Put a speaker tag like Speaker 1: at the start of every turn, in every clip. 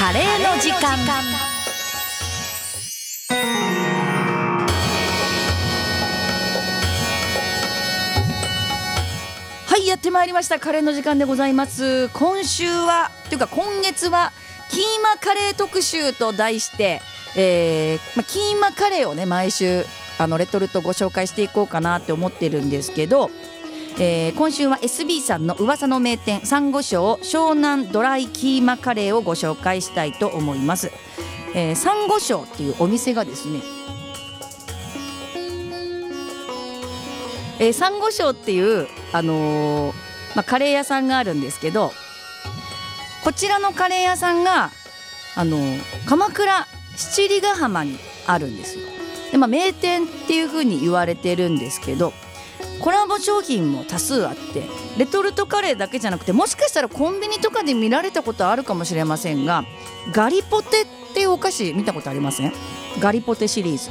Speaker 1: カレーの時間。はいやってまいりました。カレーの時間でございます。今週はというか今月はキーマカレー特集と題して、えーまあ、キーマカレーをね毎週あのレトルトご紹介していこうかなって思ってるんですけど、えー今週は SB さんの噂の名店サンゴ礁湘南ドライキーマカレーをご紹介したいと思います、えー、サンゴ礁っていうお店がですねえー、サンゴ礁っていう、あのーまあ、カレー屋さんがあるんですけどこちらのカレー屋さんが、あのー鎌倉七里ヶ浜にあるんですよ。でまあ、名店っていう風に言われてるんですけどコラボ商品も多数あってレトルトカレーだけじゃなくてもしかしたらコンビニとかで見られたことあるかもしれませんがガリポテっていうお菓子見たことありません？ガリポテシリーズ。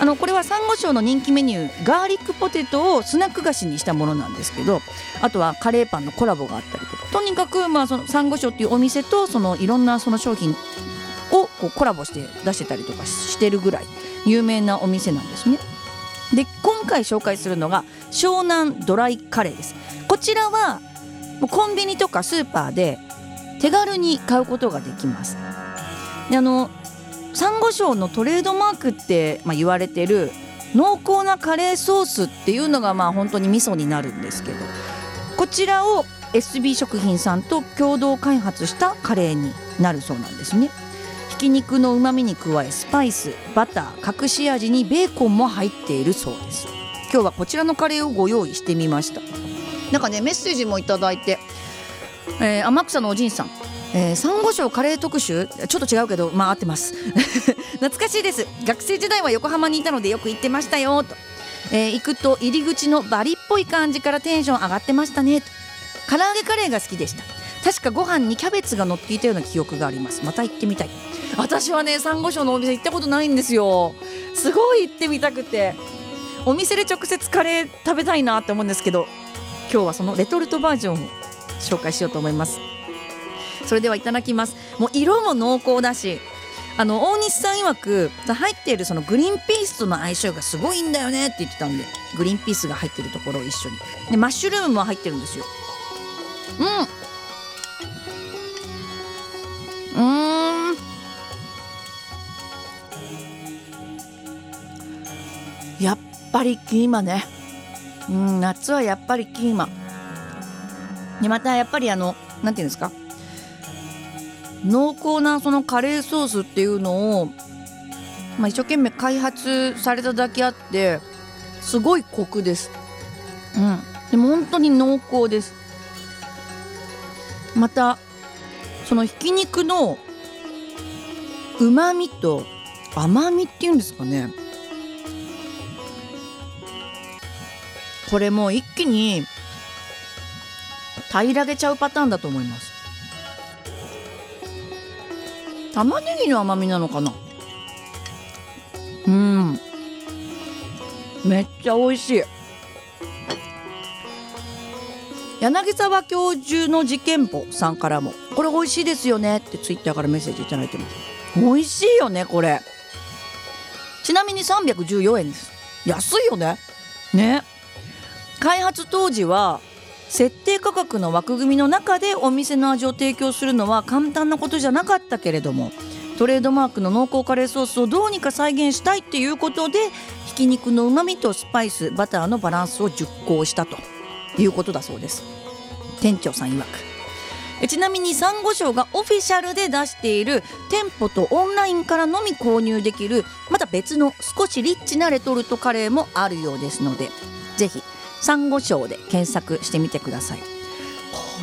Speaker 1: あのこれはサンゴ礁の人気メニューガーリックポテトをスナック菓子にしたものなんですけどあとはカレーパンのコラボがあったりとか。とにかくまあそのサンゴ礁っていうお店とそのいろんなその商品をこうコラボして出してたりとかしてるぐらい有名なお店なんですね。で今回紹介するのが湘南ドライカレーです。こちらはもうコンビニとかスーパーで手軽に買うことができます。であのサンゴ礁のトレードマークって、まあ、言われてる濃厚なカレーソースっていうのがまあ本当に味噌になるんですけどこちらを SB 食品さんと共同開発したカレーになるそうなんですね。ひき肉の旨味に加えスパイスバター隠し味にベーコンも入っているそうです今日はこちらのカレーをご用意してみました。なんかねメッセージもいただいて、えー天草のおじいさん。えー、サンゴ礁カレー特集？ちょっと違うけどまあ合ってます。懐かしいです。学生時代は横浜にいたのでよく行ってましたよ。と、えー行くと入り口のバリっぽい感じからテンション上がってましたね。と。唐揚げカレーが好きでした。確かご飯にキャベツが乗っていたような記憶があります。また行ってみたい。私はねサンゴ礁のお店行ったことないんですよ。すごい行ってみたくてお店で直接カレー食べたいなって思うんですけど今日はそのレトルトバージョンを紹介しようと思います。それではいただきます。もう色も濃厚だしあの大西さん曰く入っているそのグリーンピースとの相性がすごいんだよねって言ってたんでグリーンピースが入ってるところを一緒に。でマッシュルームも入ってるんですよ。うん。うん。やっぱりキーマね。うん夏はやっぱりキーマ。でまたやっぱりあのなんていうんですか？濃厚なそのカレーソースっていうのを、まあ、一生懸命開発されただけあってすごいコクです。うん、でも本当に濃厚です。またそのひき肉のうまみと甘みっていうんですかね。これもう一気に平らげちゃうパターンだと思います。玉ねぎの甘みなのかな？うん。めっちゃ美味しい。柳沢教授の事件簿さんからもこれ美味しいですよねってツイッターからメッセージいただいてます。美味しいよねこれ。ちなみに314円です。安いよね。ね。開発当時は設定価格の枠組みの中でお店の味を提供するのは簡単なことじゃなかったけれどもトレードマークの濃厚カレーソースをどうにか再現したいっていうことでひき肉のうまみとスパイスバターのバランスを熟考したということだそうです。店長さん曰く。ちなみにサンゴ礁がオフィシャルで出している店舗とオンラインからのみ購入できるまた別の少しリッチなレトルトカレーもあるようですのでぜひサンゴ礁で検索してみてください。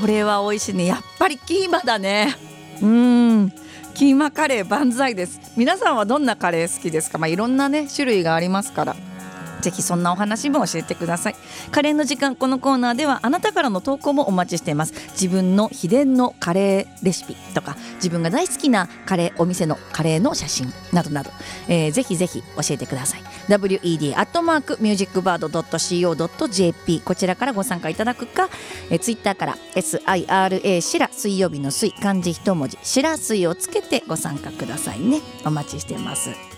Speaker 1: これは美味しいね。やっぱりキーマだね。うん。キーマカレー万歳です。皆さんはどんなカレー好きですか？まあいろんなね種類がありますから。ぜひそんなお話も教えてください。カレーの時間このコーナーではあなたからの投稿もお待ちしています。自分の秘伝のカレーレシピとか自分が大好きなカレーお店のカレーの写真などなど、えーぜひぜひ教えてください wed.musicbird.co.jp こちらからご参加いただくかえツイッターから SIRA しら水曜日の水漢字一文字しら水をつけてご参加くださいね。お待ちしてます。